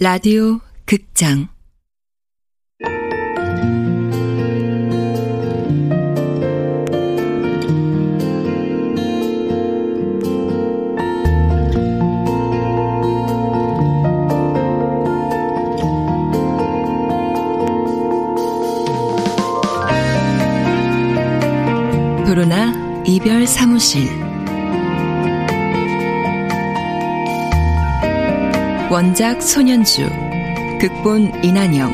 라디오 극장. 도로나 이별 사무실 원작 손현주, 극본 이난영,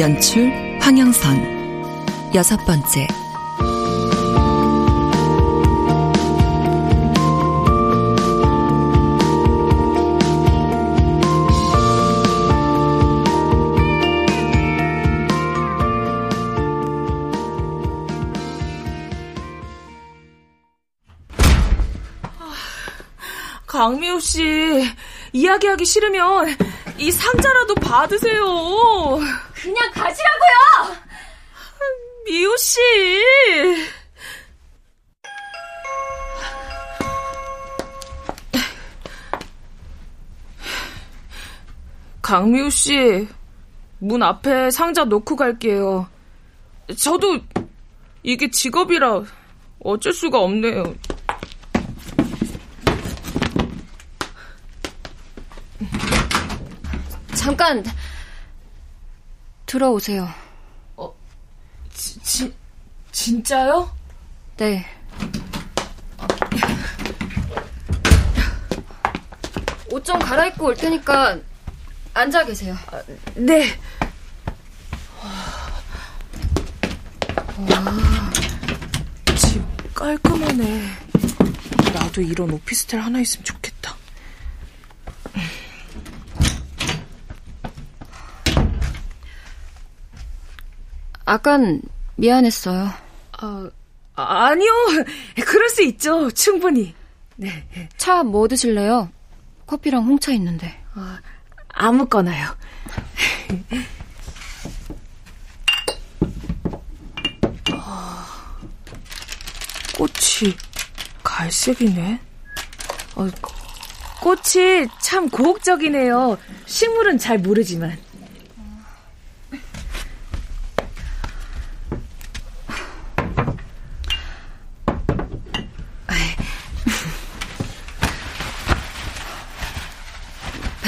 연출 황영선. 여섯 번째. 강미호 씨, 이야기하기 싫으면 이 상자라도 받으세요. 그냥 가시라고요. 미호 씨. 강미호 씨, 문 앞에 상자 놓고 갈게요. 저도 이게 직업이라 어쩔 수가 없네요. 잠깐 들어오세요. 어, 지, 지, 진짜요? 네. 옷 좀 갈아입고 올 테니까 앉아 계세요. 아, 네. 와, 집 깔끔하네. 나도 이런 오피스텔 하나 있으면 좋겠다. 아깐 미안했어요. 아, 아니요. 그럴 수 있죠. 충분히. 네. 차 뭐 드실래요? 커피랑 홍차 있는데. 아, 아무거나요. 아, 꽃이 갈색이네. 어, 꽃이 참 고혹적이네요. 식물은 잘 모르지만.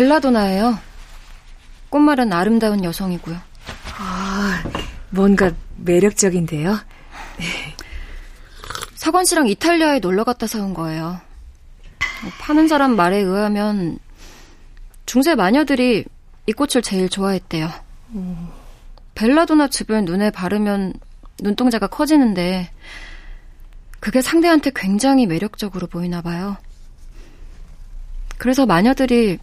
벨라도나예요. 꽃말은 아름다운 여성이고요. 아, 뭔가 매력적인데요. 서건 씨랑 이탈리아에 놀러 갔다 사온 거예요. 파는 사람 말에 의하면 중세 마녀들이 이 꽃을 제일 좋아했대요. 음. 벨라도나 즙을 눈에 바르면 눈동자가 커지는데 그게 상대한테 굉장히 매력적으로 보이나 봐요. 그래서 마녀들이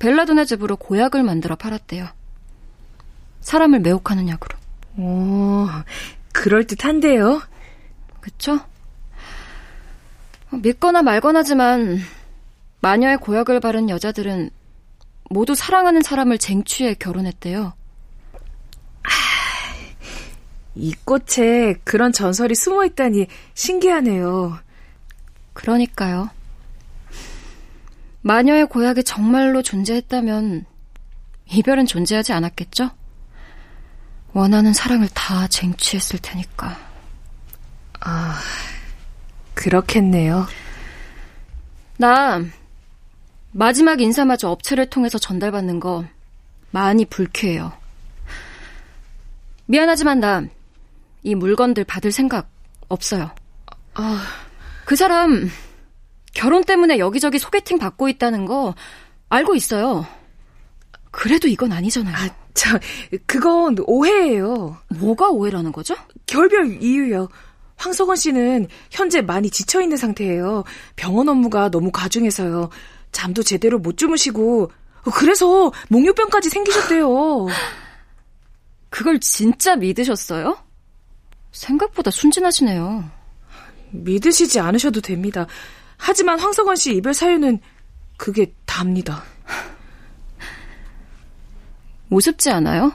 벨라도나 즙으로 고약을 만들어 팔았대요. 사람을 매혹하는 약으로. 오, 그럴듯한데요? 그쵸? 믿거나 말거나지만 마녀의 고약을 바른 여자들은 모두 사랑하는 사람을 쟁취해 결혼했대요. 이 꽃에 그런 전설이 숨어 있다니 신기하네요. 그러니까요. 마녀의 고약이 정말로 존재했다면 이별은 존재하지 않았겠죠? 원하는 사랑을 다 쟁취했을 테니까. 아, 그렇겠네요. 나 마지막 인사마저 업체를 통해서 전달받는 거 많이 불쾌해요. 미안하지만 나 이 물건들 받을 생각 없어요. 아, 그 사람 결혼 때문에 여기저기 소개팅 받고 있다는 거 알고 있어요. 그래도 이건 아니잖아요. 아, 저, 그건 오해예요. 뭐가 오해라는 거죠? 결별 이유요. 황석원 씨는 현재 많이 지쳐있는 상태예요. 병원 업무가 너무 과중해서요. 잠도 제대로 못 주무시고, 그래서 목류병까지 생기셨대요. 그걸 진짜 믿으셨어요? 생각보다 순진하시네요. 믿으시지 않으셔도 됩니다. 하지만 황석원 씨 이별 사유는 그게 답니다. 우습지 않아요?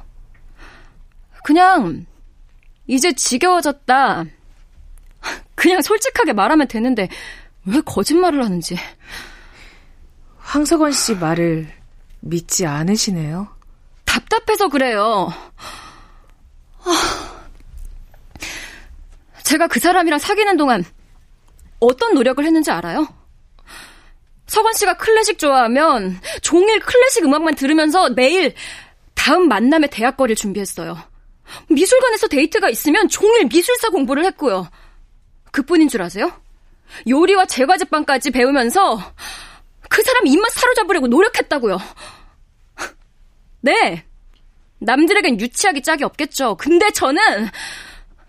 그냥 이제 지겨워졌다. 그냥 솔직하게 말하면 되는데 왜 거짓말을 하는지. 황석원 씨 말을 믿지 않으시네요. 답답해서 그래요. 제가 그 사람이랑 사귀는 동안 어떤 노력을 했는지 알아요? 서건 씨가 클래식 좋아하면 종일 클래식 음악만 들으면서 매일 다음 만남의 대학거리를 준비했어요. 미술관에서 데이트가 있으면 종일 미술사 공부를 했고요. 그뿐인 줄 아세요? 요리와 제과제빵까지 배우면서 그 사람 입맛 사로잡으려고 노력했다고요. 네. 남들에겐 유치하기 짝이 없겠죠. 근데 저는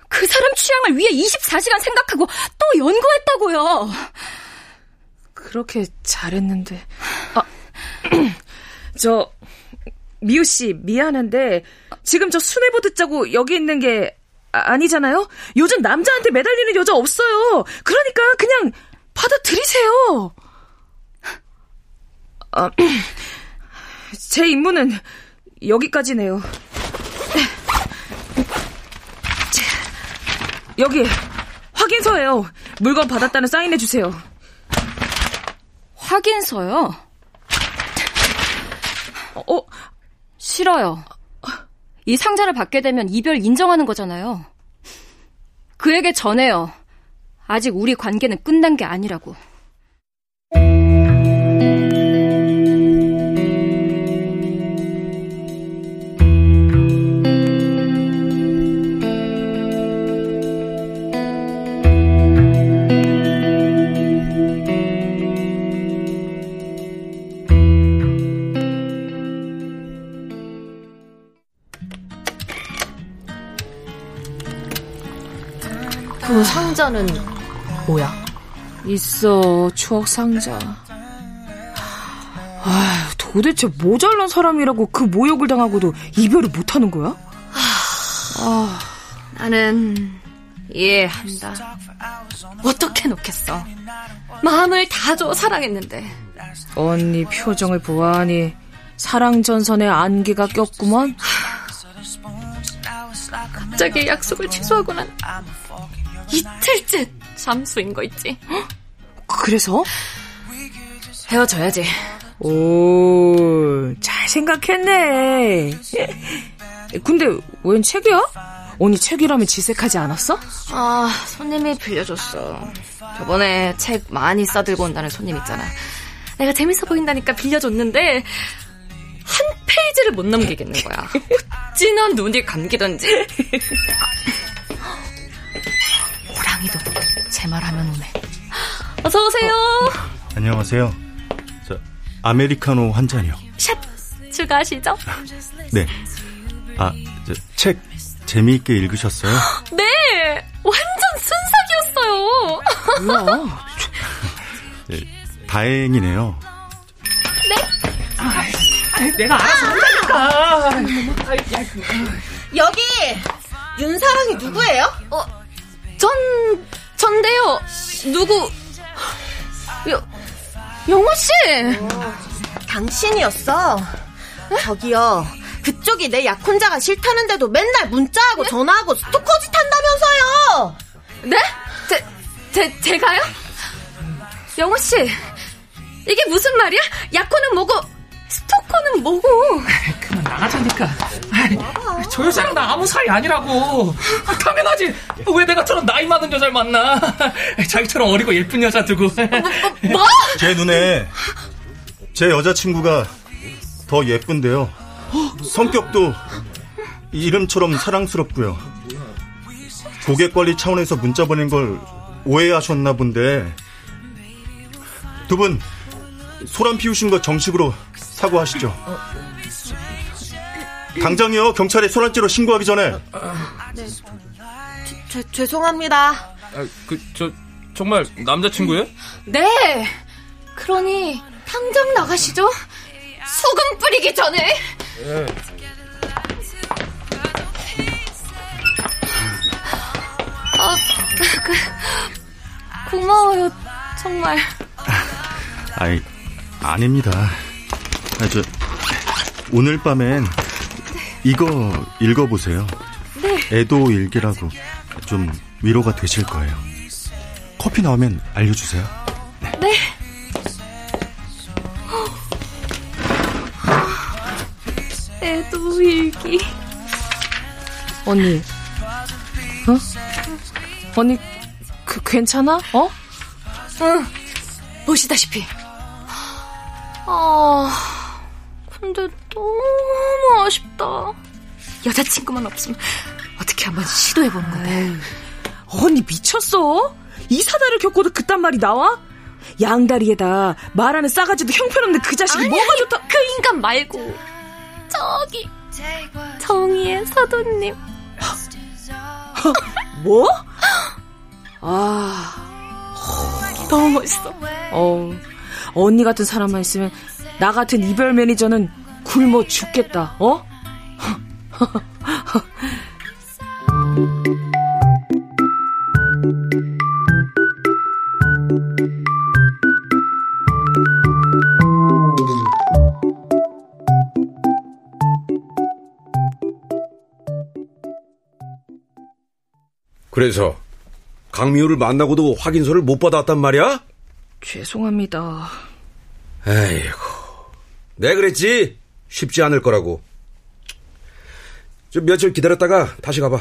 그 사람 취향을 위해 24시간 생각하고 또 연구했다고요. 그렇게 잘했는데. 아, 저, 미우 씨, 미안한데, 지금 저 수뇌부 듣자고 여기 있는 게 아, 니잖아요 요즘 남자한테 매달리는 여자 없어요. 그러니까 그냥 받아들이세요. 아, 제 임무는 여기까지네요. 여기 확인서예요. 물건 받았다는 사인해 주세요. 확인서요? 어, 싫어요. 이 상자를 받게 되면 이별 인정하는 거잖아요. 그에게 전해요. 아직 우리 관계는 끝난 게 아니라고. 그 상자는 뭐야? 있어, 추억 상자. 아, 도대체 모자란 사람이라고 그 모욕을 당하고도 이별을 못하는 거야? 아, 나는 이해한다. 어떻게 놓겠어? 마음을 다 줘 사랑했는데. 언니 표정을 보아하니 사랑 전선에 안개가 꼈구먼. 갑자기 약속을 취소하고 난 이틀째 잠수인 거 있지. 그래서? 헤어져야지. 오, 잘 생각했네. 근데 웬 책이야? 언니 책이라면 지색하지 않았어? 아, 손님이 빌려줬어. 저번에 책 많이 싸들고 온다는 손님 있잖아. 내가 재밌어 보인다니까 빌려줬는데 한 페이지를 못 넘기겠는 거야. 진한 눈이 감기던지. 호랑이도 제 말하면 오네. 어서 오세요. 어, 안녕하세요. 저 아메리카노 한 잔이요. 샷 추가하시죠? 네. 아, 책 재미있게 읽으셨어요? 네, 완전 순삭이었어요. 뭐야? 네, 다행이네요. 네? 아, 내가 알아서 한다니까. 여기 윤사랑이 누구예요? 어, 전 전데요. 누구? 여 영호 씨. 어, 당신이었어. 저기요. 그쪽이 내 약혼자가 싫다는데도 맨날 문자하고 네? 전화하고 스토커짓 한다면서요. 네? 제, 제, 제가요? 영호 씨, 이게 무슨 말이야? 약혼은 뭐고 스토커는 뭐고? 나가자니까. 저 여자랑 나 아무 사이 아니라고. 아, 당연하지. 왜 내가 저런 나이 많은 여자를 만나? 자기처럼 어리고 예쁜 여자 두고. 뭐? 뭐? 제 눈에 제 여자친구가 더 예쁜데요. 성격도 이름처럼 사랑스럽고요. 고객 관리 차원에서 문자 보낸 걸 오해하셨나 본데 두 분 소란 피우신 거 정식으로 사과하시죠. 당장이요 경찰에 소란죄로 신고하기 전에. 네. 죄, 죄송합니다. 아, 그, 저, 정말 남자친구예요? 네. 그러니 당장 나가시죠. 소금 뿌리기 전에. 네. 아, 그, 고마워요, 정말. 아이, 아닙니다. 아, 저, 오늘 밤엔 이거 읽어보세요. 네. 애도 일기라고 좀 위로가 되실 거예요. 커피 나오면 알려주세요. 네. 네. 일기. 언니. 어? 언니, 그, 괜찮아? 어? 응. 보시다시피. 아, 근데 너무 아쉽다. 여자친구만 없으면 어떻게 한번 시도해보는 건데. 언니 미쳤어? 이 사달을 겪고도 그딴 말이 나와? 양다리에다 말하는 싸가지도 형편없는 그 자식이 아니, 뭐가 좋다. 그 인간 말고 저기 정의의 사도님. 뭐? 아, 너무 멋있어. 어, 언니 같은 사람만 있으면 나 같은 이별 매니저는 굶어 죽겠다. 어? 그래서 강미호를 만나고도 확인서를 못 받았단 말이야? 죄송합니다. 에이고, 내가 그랬지 쉽지 않을 거라고. 좀 며칠 기다렸다가 다시 가봐.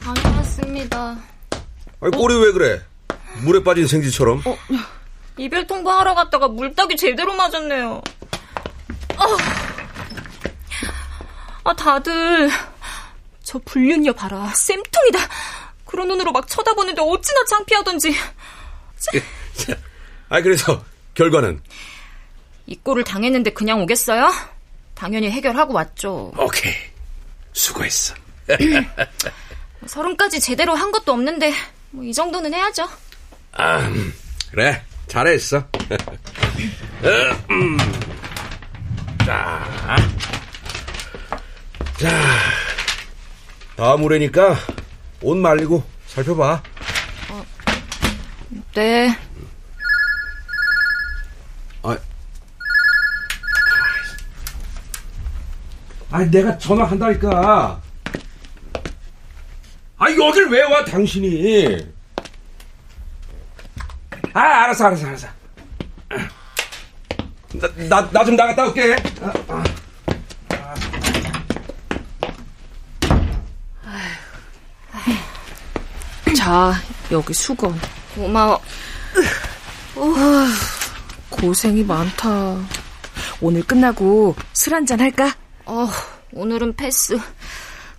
다녀왔습니다. 아니 꼬리 왜 그래? 물에 빠진 생쥐처럼. 이별 통보하러 갔다가 물딱이 제대로 맞았네요. 아, 아 다들 저 불륜녀 봐라. 쌤통이다. 그런 눈으로 막 쳐다보는데 어찌나 창피하던지. 아 그래서 결과는 이 꼴을 당했는데 그냥 오겠어요? 당연히 해결하고 왔죠. 오케이 수고했어. 서른까지 제대로 한 것도 없는데 뭐 이 정도는 해야죠. 아, 그래 잘했어. 음. 자, 자 다음 올해니까 옷 말리고 살펴봐. 네. 아, 아, 내가 전화한다니까. 아, 여길 왜 와, 당신이? 아, 알았어, 알았어, 알았어. 나, 나, 나 좀 나갔다 올게. 아, 아. 자, 여기 수건. 고마워. 고생이 많다. 오늘 끝나고 술 한잔 할까? 어, 오늘은 패스.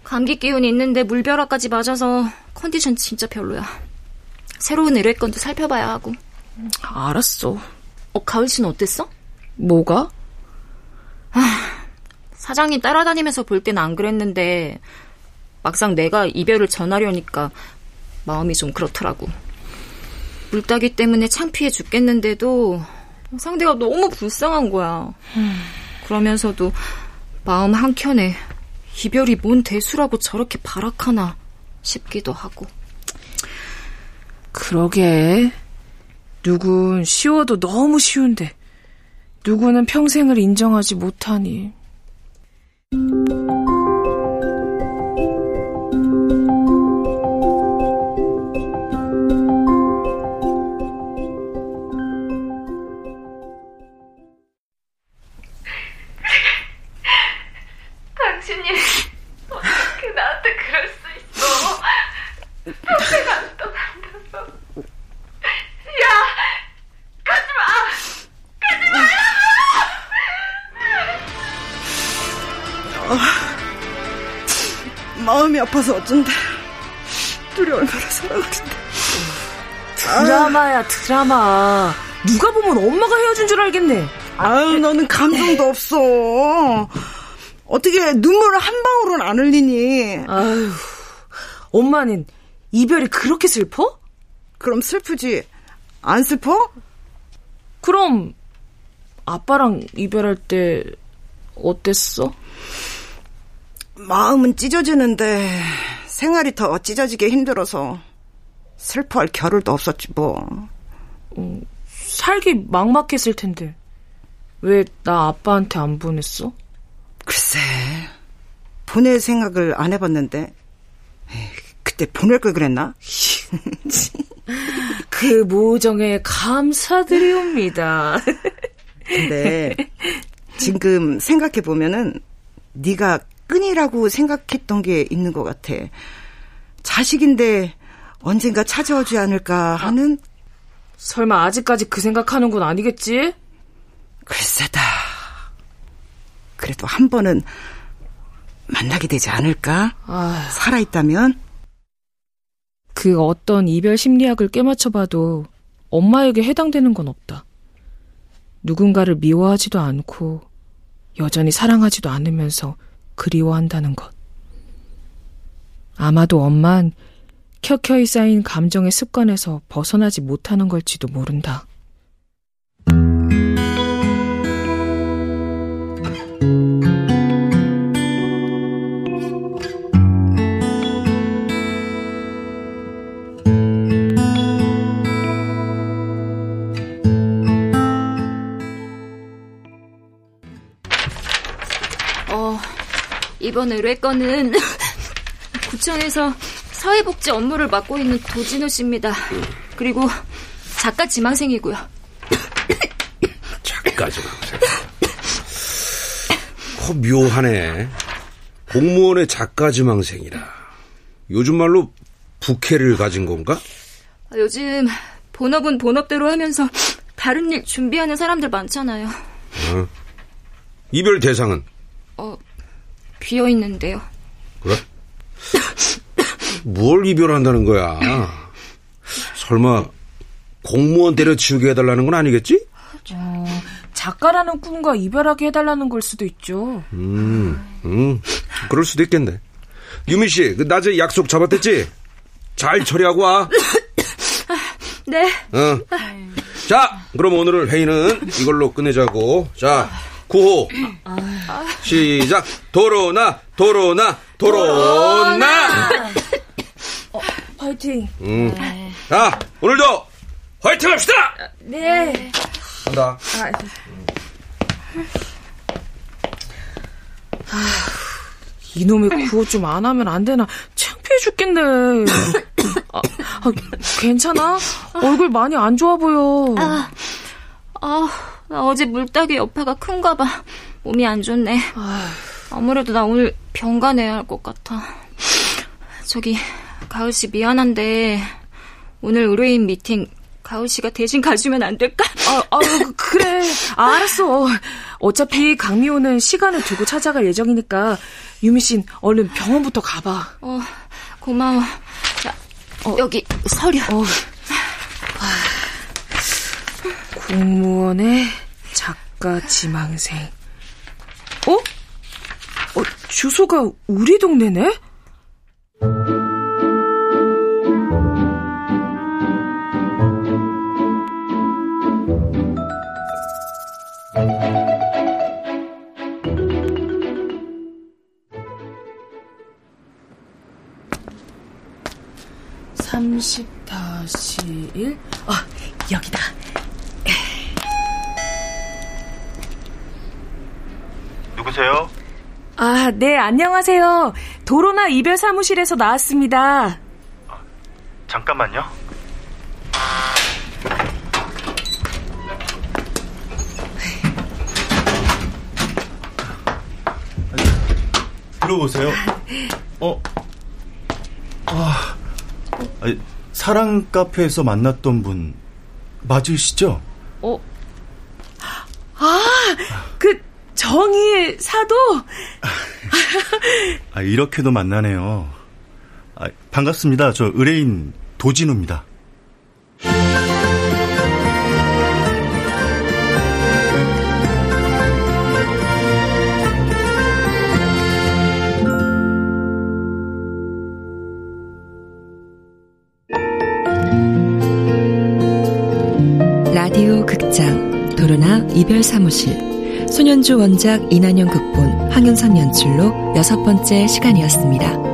감기 기운이 있는데 물벼락까지 맞아서 컨디션 진짜 별로야. 새로운 의뢰건도 살펴봐야 하고. 알았어. 어, 가을 씨는 어땠어? 뭐가? 사장님 따라다니면서 볼 때는 안 그랬는데 막상 내가 이별을 전하려니까 마음이 좀 그렇더라고. 물따기 때문에 창피해 죽겠는데도 상대가 너무 불쌍한 거야. 그러면서도 마음 한켠에 이별이 뭔 대수라고 저렇게 발악하나 싶기도 하고. 그러게. 누군 쉬워도 너무 쉬운데, 누구는 평생을 인정하지 못하니. 어쩐데. 둘이 얼마나 사랑하는데. 드라마야, 드라마. 누가 보면 엄마가 헤어진 줄 알겠네. 아유, 너는 감정도 없어. 어떻게 눈물을 한 방울은 안 흘리니? 아유, 엄마는 이별이 그렇게 슬퍼? 그럼 슬프지. 안 슬퍼? 그럼 아빠랑 이별할 때 어땠어? 마음은 찢어지는데 생활이 더 찢어지게 힘들어서 슬퍼할 겨를도 없었지 뭐. 살기 막막했을 텐데 왜 나 아빠한테 안 보냈어? 글쎄, 보낼 생각을 안 해봤는데 에이, 그때 보낼 걸 그랬나? 그 모정에 감사드리옵니다. 근데 지금 생각해 보면은 네가 끈이라고 생각했던 게 있는 것 같아. 자식인데 언젠가 찾아오지 않을까 하는. 아, 설마 아직까지 그 생각하는 건 아니겠지? 글쎄다. 그래도 한 번은 만나게 되지 않을까? 아... 살아있다면? 그 어떤 이별 심리학을 꿰맞춰봐도 엄마에게 해당되는 건 없다. 누군가를 미워하지도 않고 여전히 사랑하지도 않으면서 그리워한다는 것. 아마도 엄만 켜켜이 쌓인 감정의 습관에서 벗어나지 못하는 걸지도 모른다. 이번 의뢰 건은 구청에서 사회복지 업무를 맡고 있는 도진우 씨입니다. 그리고 작가 지망생이고요. 작가 지망생. 어, 묘하네. 공무원의 작가 지망생이라. 요즘 말로 부캐를 가진 건가? 요즘 본업은 본업대로 하면서 다른 일 준비하는 사람들 많잖아요. 어. 이별 대상은? 어, 비어 있는데요. 그래? 뭘 이별한다는 거야? 설마 공무원 때려치우게 해달라는 건 아니겠지? 어, 작가라는 꿈과 이별하게 해달라는 걸 수도 있죠. 음, 음, 그럴 수도 있겠네. 유미 씨, 그 낮에 약속 잡았댔지? 잘 처리하고 와. 네. 어. 자, 그럼 오늘 회의는 이걸로 끝내자고. 자, 구호. 시작. 도로나, 도로나, 도로나. 어, 파이팅. 음. 자, 오늘도 화이팅 합시다! 네. 간다. 아, 이놈의 구호 좀 안 하면 안 되나. 창피해 죽겠네. 아, 아, 괜찮아? 얼굴 많이 안 좋아 보여. 아, 아. 나 어제 물따기 여파가 큰가 봐. 몸이 안 좋네. 아무래도 나 오늘 병 가 내야 할 것 같아. 저기, 가을 씨 미안한데, 오늘 의뢰인 미팅 가을 씨가 대신 가주면 안 될까? 아, 아 그래. 아, 알았어. 어차피 강미호는 시간을 두고 찾아갈 예정이니까 유미 씨 얼른 병원부터 가봐. 어, 고마워. 자, 어, 여기 서류. 어. 공무원의 작가 지망생. 어? 어, 주소가 우리 동네네? 삼십 다시 일. 아 여기다. 아, 네, 안녕하세요. 도로나 이별 사무실에서 나왔습니다. 아, 잠깐만요. 들어보세요. 어, 아, 사랑 카페에서 만났던 분 맞으시죠? 어, 아, 그 정의의 사도? 아, 이렇게도 만나네요. 아, 반갑습니다. 저 의뢰인 도진우입니다. 라디오 극장 도로나 이별 사무실 소년주 원작 이난영 극본 황윤선 연출로 여섯 번째 시간이었습니다.